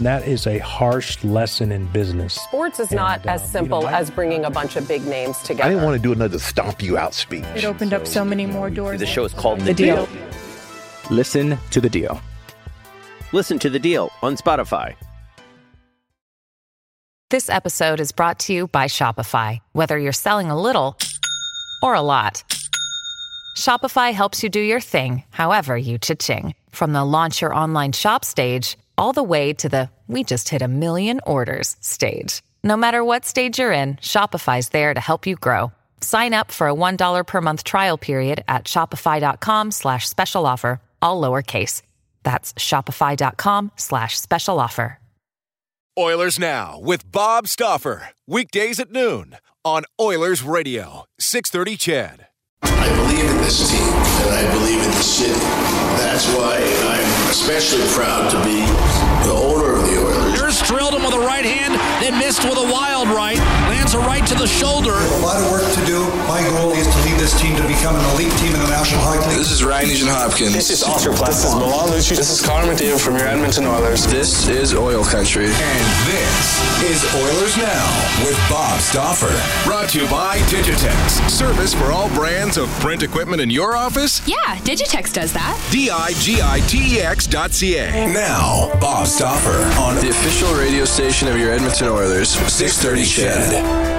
That is a harsh lesson in business. Sports is not And, uh, as simple you know, I- as bringing a bunch of big names together. I didn't want to do another stomp you out speech. It opened up so many more doors. The show is called The, The Deal. Listen to The Deal. Listen to The Deal on Spotify. This episode is brought to you by Shopify. Whether you're selling a little or a lot, Shopify helps you do your thing, however you cha-ching. From the launch your online shop stage, all the way to the we just hit a million orders stage. No matter what stage you're in, Shopify's there to help you grow. Sign up for a $1 per month trial period at shopify.com slash special offer, all lowercase. That's shopify.com slash special offer. Oilers Now with Bob Stauffer. Weekdays at noon on Oilers Radio, 630 CHED. I believe in this team and I believe in the city. That's why I'm especially proud to be the owner of the Oilers. Nurse drilled him with a right hand, then missed with a wild right. Lands a right to the shoulder. A lot of work to do. My goal is to lead this team to become an elite team in the National Hockey League. This is Ryan Nugent Hopkins. This is Oscar This is Milan Lucic. This is Connor McDavid from your Edmonton Oilers. This is oil country. And this is Oilers Now with Bob Stauffer. Brought to you by Digitex. Service for all brands of print equipment in your office? Yeah, Digitex does that. D-I-G-I-T-E-X dot C-A. Now, Bob Stauffer on The official radio station of your Edmonton Oilers, 630 CHED.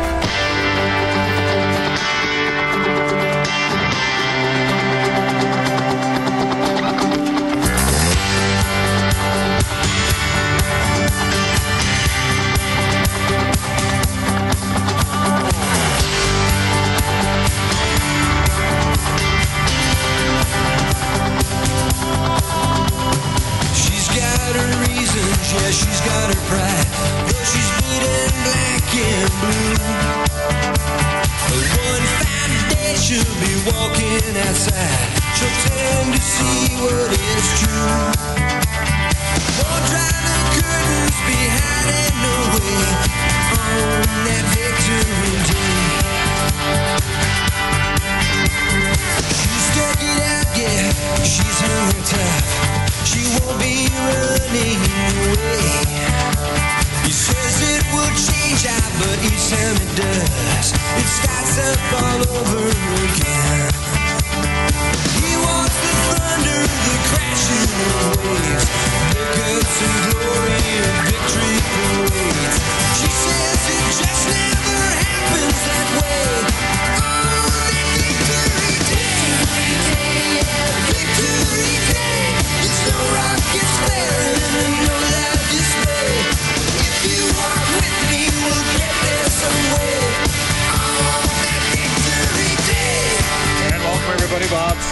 Time it does, it starts up all over again. He wants the thunder, the crashing waves, the guts and glory of victory parades.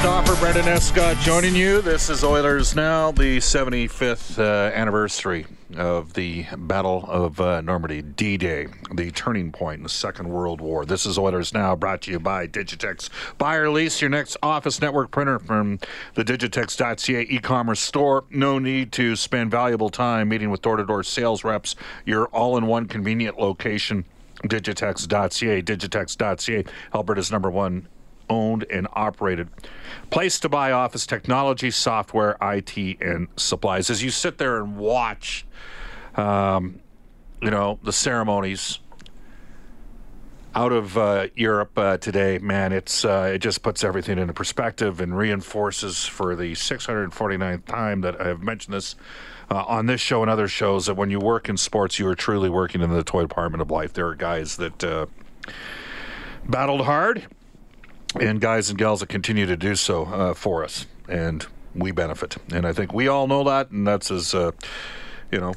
Bob Stauffer, Brendan Escott joining you. This is Oilers Now, the 75th uh, anniversary of the Battle of uh, Normandy, D Day, the turning point in the Second World War. This is Oilers Now, brought to you by Digitex. Buy or lease your next office network printer from the Digitex.ca e commerce store. No need to spend valuable time meeting with door to door sales reps. Your all in one convenient location. Digitex.ca, Digitex.ca, Alberta's number one owned and operated place to buy office technology, software, IT, and supplies. As you sit there and watch, um, you know, the ceremonies out of uh, Europe uh, today, man, it's uh, it just puts everything into perspective and reinforces for the 649th time that I've mentioned this uh, on this show and other shows that when you work in sports, you are truly working in the toy department of life. There are guys that uh, battled hard and guys and gals that continue to do so uh, for us, and we benefit. And I think we all know that, and that's as uh, you know.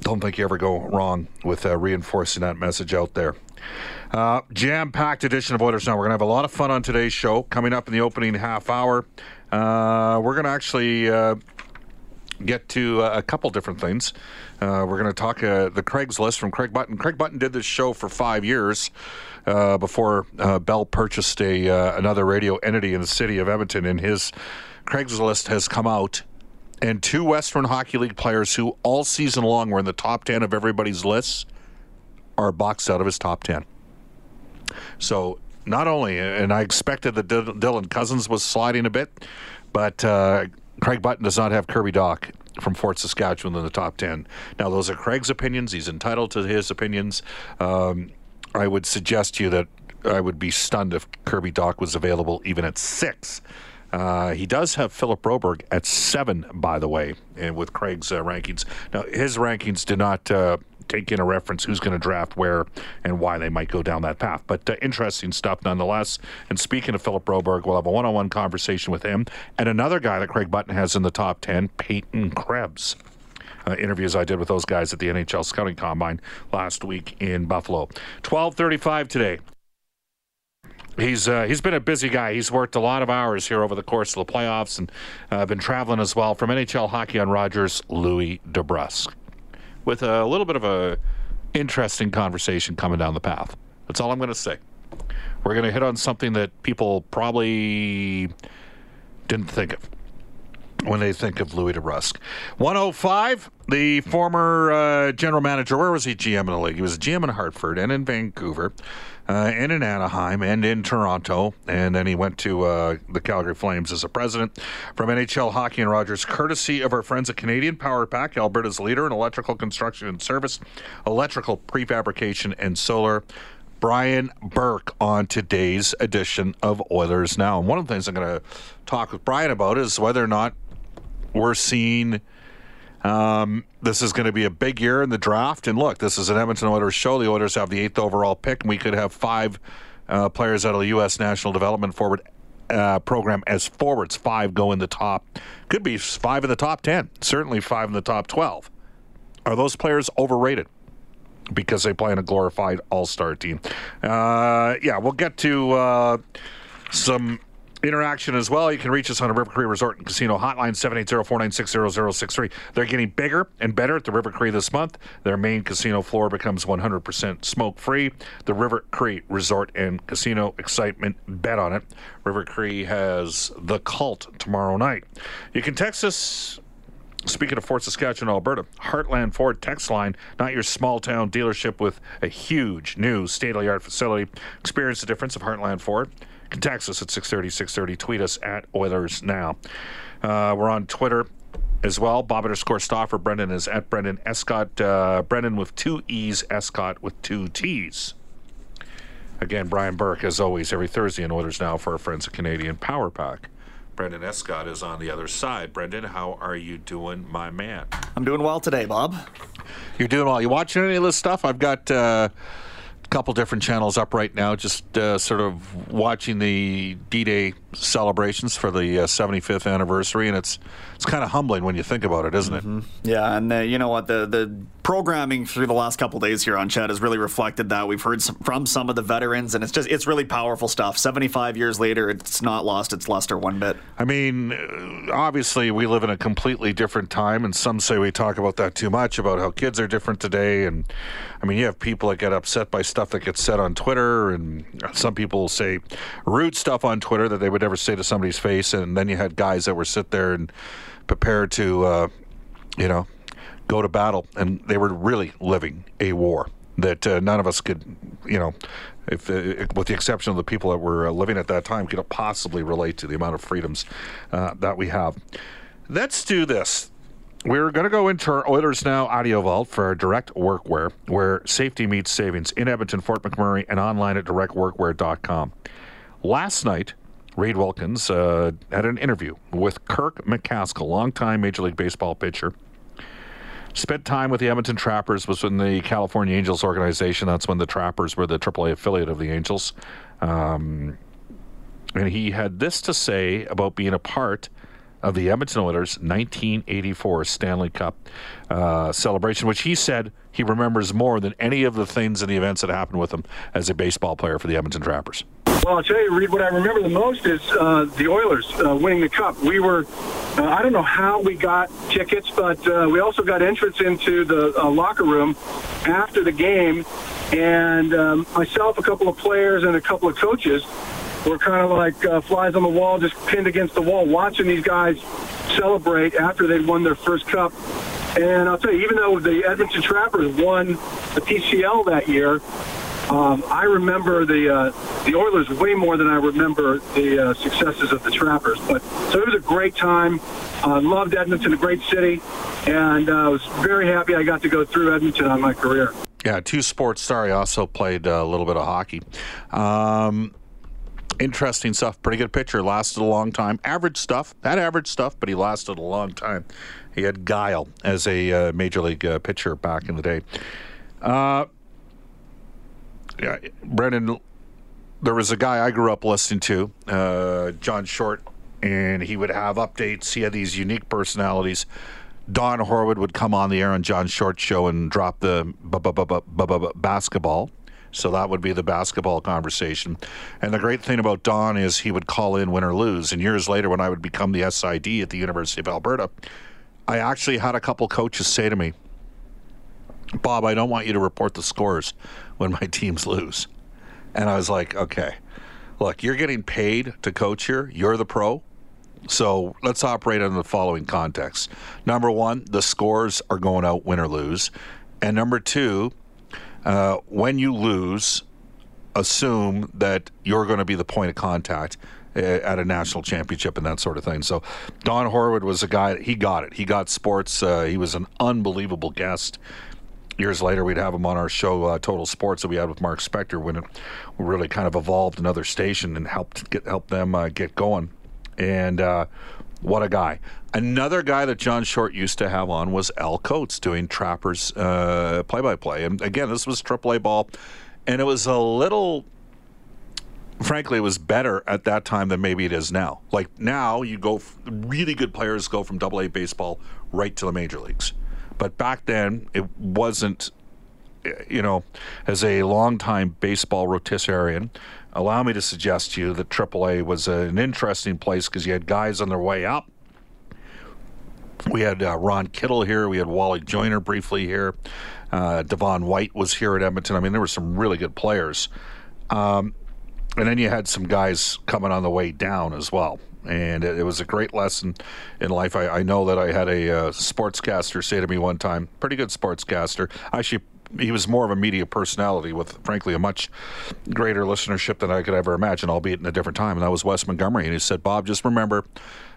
Don't think you ever go wrong with uh, reinforcing that message out there. Uh, jam-packed edition of Oilers Now. We're gonna have a lot of fun on today's show. Coming up in the opening half hour, uh, we're gonna actually uh, get to uh, a couple different things. Uh, we're going to talk uh, the Craigslist from Craig Button. Craig Button did this show for five years uh, before uh, Bell purchased a uh, another radio entity in the city of Edmonton, and his Craigslist has come out, and two Western Hockey League players who all season long were in the top ten of everybody's lists are boxed out of his top ten. So not only, and I expected that Dylan Cozens was sliding a bit, but uh, Craig Button does not have Kirby Dach from Fort Saskatchewan in the top 10. Now, those are Craig's opinions. He's entitled to his opinions. Um, I would suggest to you that I would be stunned if Kirby Dach was available even at six. Uh, he does have Philip Broberg at seven, by the way, and with Craig's uh, rankings. Now, his rankings do not uh, take in a reference who's going to draft where and why they might go down that path. But uh, interesting stuff nonetheless. And speaking of Philip Broberg, we'll have a one on one conversation with him and another guy that Craig Button has in the top 10, Peyton Krebs. Uh, interviews I did with those guys at the NHL Scouting Combine last week in Buffalo. 1235 today. He's uh, he's been a busy guy. He's worked a lot of hours here over the course of the playoffs and uh, been traveling as well. From NHL Hockey on Rogers, Louis DeBrusk, with a little bit of a interesting conversation coming down the path. That's all I'm going to say. We're going to hit on something that people probably didn't think of when they think of Louis DeBrusk. 105, the former uh, general manager. Where was he GM in the league? He was GM in Hartford and in Vancouver. Uh, and in Anaheim and in Toronto. And then he went to uh, the Calgary Flames as a president from NHL Hockey and Rogers, courtesy of our friends at Canadian Power Pack, Alberta's leader in electrical construction and service, electrical prefabrication, and solar. Brian Burke on today's edition of Oilers Now. And one of the things I'm going to talk with Brian about is whether or not we're seeing um, this is going to be a big year in the draft. And look, this is an Edmonton Oilers show. The Oilers have the eighth overall pick, and we could have five uh, players out of the U.S. National Development Forward uh, program as forwards. Five go in the top. Could be five in the top 10. Certainly five in the top 12. Are those players overrated? Because they play in a glorified all star team. Uh, yeah, we'll get to uh, some interaction as well. You can reach us on a River Cree Resort and Casino hotline 780-496-0063. They're getting bigger and better at the River Cree this month. Their main casino floor becomes 100% smoke-free. The River Cree Resort and Casino excitement bet on it. River Cree has the cult tomorrow night. You can text us Speaking of Fort Saskatchewan, Alberta, Heartland Ford text line, not your small town dealership with a huge new state of the art facility. Experience the difference of Heartland Ford. You can text us at 630 630. Tweet us at Oilers Now. Uh, we're on Twitter as well. Bob underscore Stauffer. Brendan is at Brendan Escott. Uh, Brendan with two E's, Escott with two T's. Again, Brian Burke, as always, every Thursday in Oilers Now for our friends at Canadian Power Pack. Brendan Escott is on the other side. Brendan, how are you doing, my man? I'm doing well today, Bob. You're doing well. You watching any of this stuff? I've got uh, couple different channels up right now, just uh, sort of watching the D-Day celebrations for the uh, 75th anniversary, and it's it's kind of humbling when you think about it, isn't mm-hmm. it? Yeah, and uh, you know what the the programming through the last couple days here on CHED has really reflected that. We've heard some, from some of the veterans, and it's just it's really powerful stuff. 75 years later, it's not lost its luster one bit. I mean, obviously, we live in a completely different time, and some say we talk about that too much about how kids are different today. And I mean, you have people that get upset by stuff that gets said on Twitter, and some people say rude stuff on Twitter that they would never say to somebody's face. And then you had guys that were sit there and prepared to, uh, you know, go to battle, and they were really living a war that uh, none of us could, you know, if uh, with the exception of the people that were uh, living at that time, could possibly relate to the amount of freedoms uh, that we have. Let's do this. We're going to go into our Oilers Now audio vault for our direct workwear, where safety meets savings in Edmonton, Fort McMurray, and online at directworkwear.com. Last night, Reid Wilkins uh, had an interview with Kirk McCaskill, longtime Major League Baseball pitcher. Spent time with the Edmonton Trappers, was in the California Angels organization. That's when the Trappers were the AAA affiliate of the Angels. Um, and he had this to say about being a part of the Edmonton Oilers 1984 Stanley Cup uh, celebration, which he said he remembers more than any of the things and the events that happened with him as a baseball player for the Edmonton Trappers. Well, I'll tell you, Reid, what I remember the most is uh, the Oilers uh, winning the cup. We were, uh, I don't know how we got tickets, but uh, we also got entrance into the uh, locker room after the game. And um, myself, a couple of players, and a couple of coaches were kind of like uh, flies on the wall, just pinned against the wall, watching these guys celebrate after they'd won their first cup. And I'll tell you, even though the Edmonton Trappers won the PCL that year, um, I remember the uh, the Oilers way more than I remember the uh, successes of the Trappers. But so it was a great time. Uh, loved Edmonton, a great city, and uh, I was very happy I got to go through Edmonton on my career. Yeah, two sports star. He also played a little bit of hockey. Um, interesting stuff. Pretty good pitcher. Lasted a long time. Average stuff. Had average stuff, but he lasted a long time. He had guile as a uh, major league uh, pitcher back in the day. Yeah, Brendan. There was a guy I grew up listening to, uh, John Short, and he would have updates. He had these unique personalities. Don Horwood would come on the air on John Short show and drop the basketball. So that would be the basketball conversation. And the great thing about Don is he would call in win or lose. And years later, when I would become the SID at the University of Alberta, I actually had a couple coaches say to me, Bob, I don't want you to report the scores when my teams lose. And I was like, okay, look, you're getting paid to coach here. You're the pro. So let's operate in the following context. Number one, the scores are going out win or lose. And number two, uh, when you lose, assume that you're going to be the point of contact uh, at a national championship and that sort of thing. So Don Horwood was a guy, he got it. He got sports. Uh, he was an unbelievable guest. Years later, we'd have him on our show, uh, Total Sports, that we had with Mark Spector when it really kind of evolved another station and helped get help them uh, get going. And uh, what a guy. Another guy that John Short used to have on was Al Coates doing Trappers play by play. And again, this was AAA ball. And it was a little, frankly, it was better at that time than maybe it is now. Like now, you go, really good players go from Double A baseball right to the major leagues. But back then, it wasn't, you know, as a longtime baseball rotissarian, allow me to suggest to you that AAA was an interesting place because you had guys on their way up. We had uh, Ron Kittle here. We had Wally Joyner briefly here. Uh, Devon White was here at Edmonton. I mean, there were some really good players. Um, and then you had some guys coming on the way down as well. And it, it was a great lesson in life. I, I know that I had a uh, sportscaster say to me one time, pretty good sportscaster. Actually, he was more of a media personality with, frankly, a much greater listenership than I could ever imagine, albeit in a different time. And that was Wes Montgomery. And he said, Bob, just remember,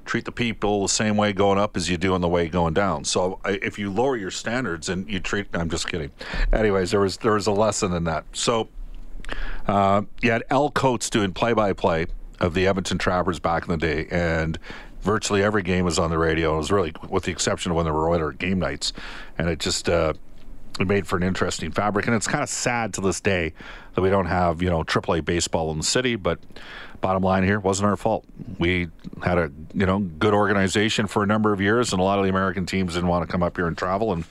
treat the people the same way going up as you do on the way going down. So if you lower your standards and you treat, I'm just kidding. Anyways, there was there was a lesson in that. So uh, you had Al Coates doing play-by-play of the Edmonton Trappers back in the day, and virtually every game was on the radio. It was really, with the exception of when there were Oiler game nights, and it just. Uh, it made for an interesting fabric, and it's kind of sad to this day that we don't have, you know, AAA baseball in the city. But bottom line here, wasn't our fault. We had a, you know, good organization for a number of years, and a lot of the American teams didn't want to come up here and travel. And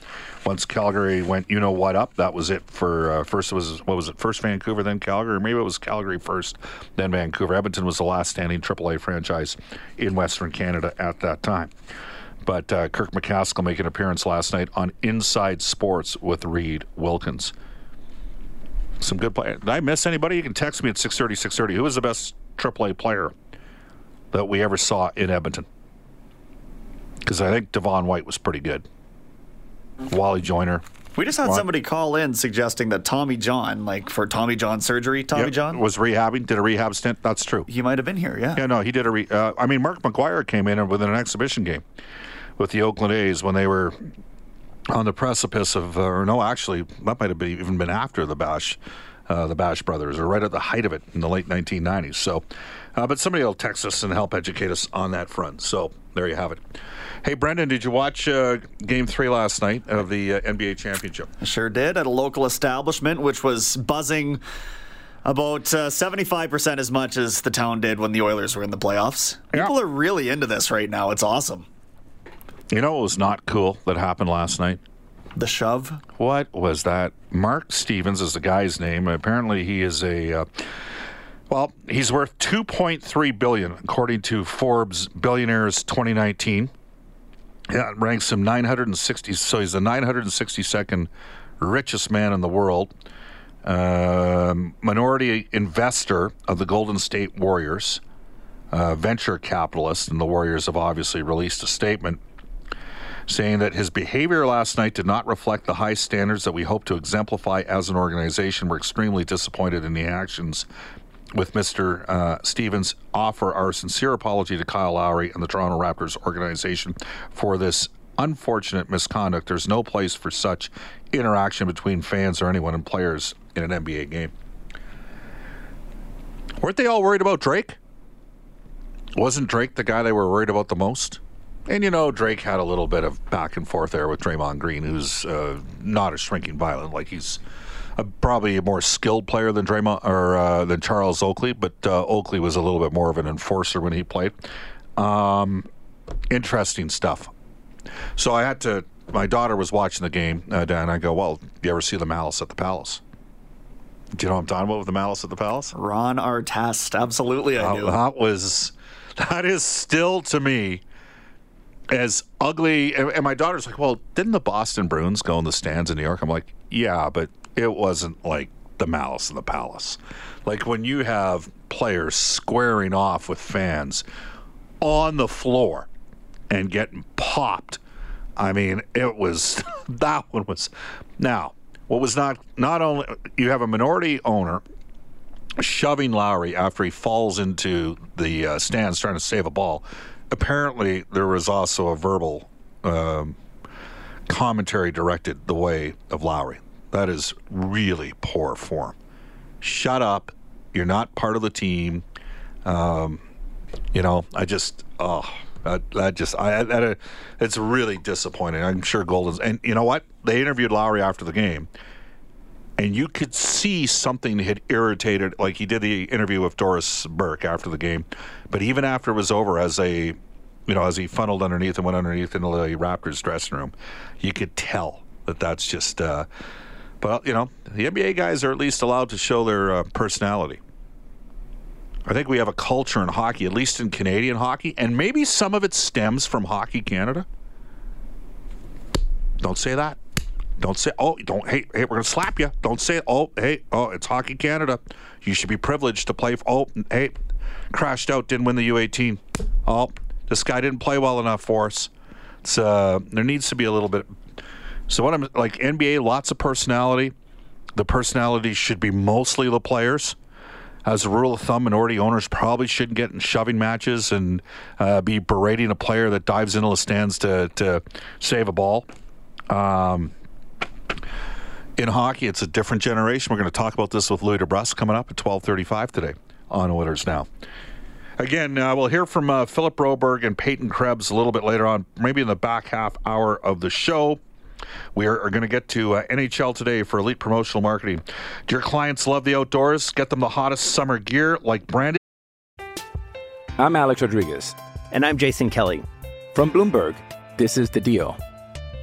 once Calgary went, you know what, up, that was it for uh, first. It was what was it? First Vancouver, then Calgary. Maybe it was Calgary first, then Vancouver. Edmonton was the last standing AAA franchise in Western Canada at that time. But uh, Kirk McCaskill making an appearance last night on Inside Sports with Reid Wilkins. Some good play. Did I miss anybody? You can text me at 630, 630. Who was the best AAA player that we ever saw in Edmonton? Because I think Devon White was pretty good. Wally Joyner. We just had somebody call in suggesting that Tommy John, like for Tommy John surgery, Tommy Yep, John was rehabbing. Did a rehab stint. That's true. He might have been here. Yeah. Yeah, no, he did a. Re- uh, I mean, Mark McGwire came in with an exhibition game with the Oakland A's when they were on the precipice of, uh, or no, actually, that might have been, even been after the Bash, uh, the Bash brothers, or right at the height of it in the late 1990s. So, uh, but somebody will text us and help educate us on that front. So there you have it. Hey, Brendan, did you watch uh, Game Three last night of the uh, NBA championship? I sure did at a local establishment, which was buzzing about uh, 75% as much as the town did when the Oilers were in the playoffs. People are really into this right now. It's awesome. You know what was not cool that happened last night? The shove. What was that? Mark Stevens is the guy's name. Apparently, he is a uh, Well, he's worth 2.3 billion according to Forbes Billionaires 2019. Yeah, it ranks him 960. So he's the 962nd richest man in the world. Um, minority investor of the Golden State Warriors, uh, venture capitalist, and the Warriors have obviously released a statement saying that his behavior last night did not reflect the high standards that we hope to exemplify as an organization. We're extremely disappointed in the actions with Mr. Uh, Stevens. Offer our sincere apology to Kyle Lowry and the Toronto Raptors organization for this unfortunate misconduct. There's no place for such interaction between fans or anyone and players in an NBA game. Weren't they all worried about Drake? Wasn't Drake the guy they were worried about the most? And you know, Drake had a little bit of back and forth there with Draymond Green, who's uh, not a shrinking violet. Like he's a, probably a more skilled player than Draymond or uh, than Charles Oakley, but uh, Oakley was a little bit more of an enforcer when he played. Um, interesting stuff. So I had to. My daughter was watching the game, uh, Dan. I go, "Well, you ever see the Malice at the Palace?" Do you know what I'm talking about with the Malice at the Palace? Ron Artest, absolutely, I Uh, do. that was that is still to me as ugly. And, my daughter's like, "Well, didn't the Boston Bruins go in the stands in New York?" I'm like, "Yeah, but it wasn't like the Malice in the Palace. Like when you have players squaring off with fans on the floor and getting popped. I mean, it was that one was now what was not not only you have a minority owner shoving Lowry after he falls into the uh, stands trying to save a ball. Apparently, there was also a verbal um, commentary directed the way of Lowry. That is really poor form. Shut up. You're not part of the team. Um, you know, I just, oh, that, that just, I, that, uh, it's really disappointing. I'm sure Golden's, and you know what? They interviewed Lowry after the game, and you could see something had irritated, like he did the interview with Doris Burke after the game. But even after it was over, as a, you know, as he funneled underneath and went underneath into the Raptors dressing room, you could tell that that's just, uh, but, you know, the NBA guys are at least allowed to show their uh, personality. I think we have a culture in hockey, at least in Canadian hockey, and maybe some of it stems from Hockey Canada. Don't say that. Don't say, oh, don't, hey, hey, we're going to slap you. Don't say, oh, hey, oh, it's Hockey Canada. You should be privileged to play. For, oh, hey, crashed out, didn't win the U18. Oh, this guy didn't play well enough for us. It's, uh, there needs to be a little bit. So, what I'm like, NBA, lots of personality. The personality should be mostly the players as a rule of thumb, minority owners probably shouldn't get in shoving matches and uh, be berating a player that dives into the stands to, to save a ball. Um, in hockey, it's a different generation. We're going to talk about this with Louis DeBrusk coming up at 1235 today on Oilers Now. Again, uh, we'll hear from uh, Philip Broberg and Peyton Krebs a little bit later on, maybe in the back half hour of the show. We are, are going to get to uh, NHL today for elite promotional marketing. Do your clients love the outdoors? Get them the hottest summer gear like branded. I'm Alex Rodriguez. And I'm Jason Kelly. From Bloomberg, this is The Deal.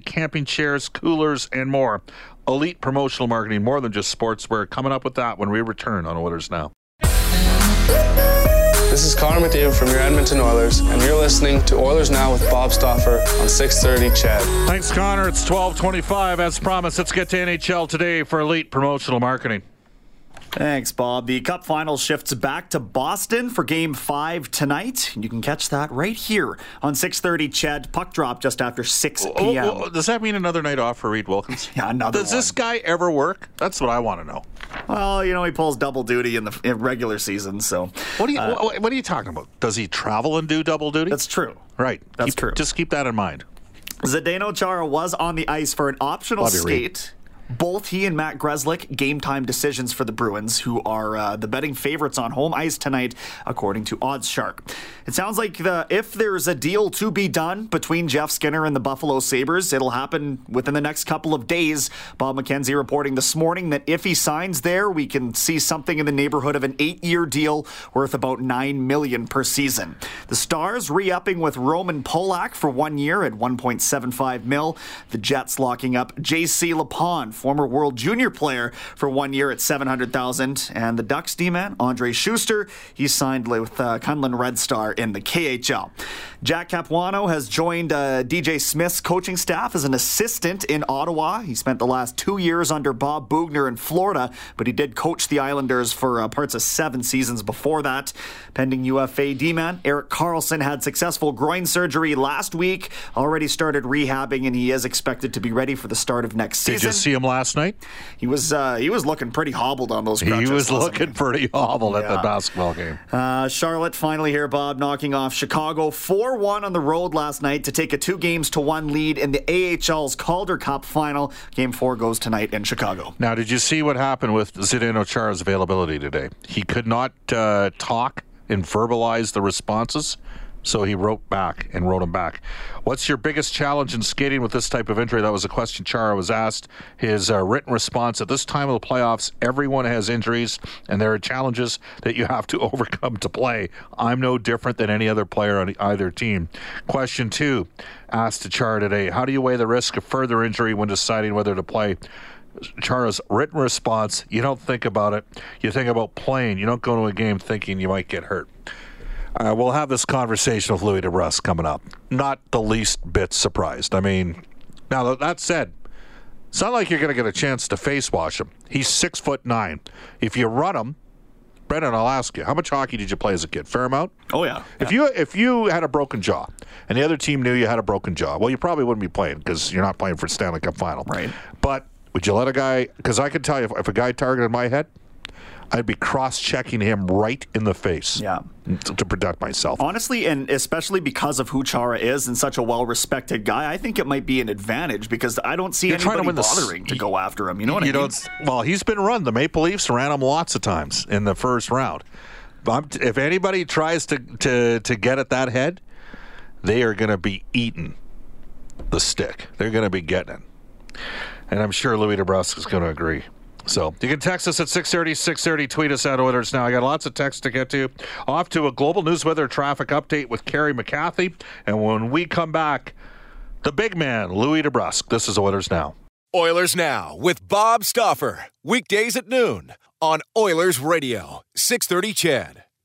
camping chairs, coolers, and more. Elite promotional marketing, more than just sportswear. Coming up with that when we return on Oilers Now. This is Connor McDavid from your Edmonton Oilers, and you're listening to Oilers Now with Bob Stauffer on 630 CHED. Thanks, Connor. It's 1225. As promised, let's get to NHL today for elite promotional marketing. Thanks, Bob. The Cup final shifts back to Boston for Game Five tonight. You can catch that right here on 6:30. CHED puck drop just after 6 p.m. Oh, oh, does that mean another night off for Reid Wilkins? yeah, another. Does one. this guy ever work? That's what I want to know. Well, you know, he pulls double duty in the in regular season. So, what are you uh, what, what, are you talking about? Does he travel and do double duty? That's true. Right. That's keep, true. Just keep that in mind. Zdeno Chara was on the ice for an optional Bobby skate. Reid. Both he and Matt Grzelcyk game time decisions for the Bruins, who are uh, the betting favorites on home ice tonight, according to OddsShark. It sounds like the if there's a deal to be done between Jeff Skinner and the Buffalo Sabres, it'll happen within the next couple of days. Bob McKenzie reporting this morning that if he signs there, we can see something in the neighborhood of an eight-year deal worth about nine million per season. The Stars re-upping with Roman Polak for one year at 1.75 mil. The Jets locking up J.C. Lipon former World Junior player, for one year at 700000 And the Ducks D-man, Andrej Sustr, he signed with uh, Kunlun Red Star in the KHL. Jack Capuano has joined uh, DJ Smith's coaching staff as an assistant in Ottawa. He spent the last two years under Bob Boughner in Florida, but he did coach the Islanders for uh, parts of seven seasons before that. Pending UFA D-man, Erik Karlsson had successful groin surgery last week, already started rehabbing, and he is expected to be ready for the start of next season. Did you see him last night? He was uh, he was looking pretty hobbled on those. He was looking he? pretty hobbled yeah. at the basketball game. Uh, Charlotte finally here, Bob, knocking off Chicago 4 1 on the road last night to take a two games to one lead in the AHL's Calder Cup final. Game four goes tonight in Chicago. Now, did you see what happened with Zdeno Chara's availability today? He could not uh, talk and verbalize the responses. So he wrote back and wrote him back. What's your biggest challenge in skating with this type of injury? That was a question Chara was asked. His uh, written response at this time of the playoffs, everyone has injuries, and there are challenges that you have to overcome to play. I'm no different than any other player on either team. Question two, asked to Chara today How do you weigh the risk of further injury when deciding whether to play? Chara's written response, you don't think about it. You think about playing. You don't go to a game thinking you might get hurt. Uh, we'll have this conversation with Louis DeBrusk coming up. Not the least bit surprised. I mean, now that said, it's not like you're going to get a chance to face wash him. He's six foot nine. If you run him, Brendan, I'll ask you, how much hockey did you play as a kid? Fair amount. Oh yeah. If you if you had a broken jaw, and the other team knew you had a broken jaw, well, you probably wouldn't be playing because you're not playing for Stanley Cup final. Right. But would you let a guy? Because I can tell you, if, if a guy targeted my head, I'd be cross-checking him right in the face. Yeah. To, to, protect myself. Honestly, and especially because of who Chara is and such a well-respected guy, I think it might be an advantage because I don't see You're anybody to bothering the, to go after him. You know what you I mean? Don't, well, he's been run. The Maple Leafs ran him lots of times in the first round. But if anybody tries to, to, to get at that head, they are going to be eating the stick. They're going to be getting it. And I'm sure Louis DeBrusk is going to agree. So you can text us at 630, 630, tweet us at Oilers Now. I got lots of texts to get to. Off to a global news weather traffic update with Kerry McCarthy. And when we come back, the big man, Louis DeBrusk. This is Oilers Now. Oilers Now with Bob Stauffer. Weekdays at noon on Oilers Radio, 630 CHED.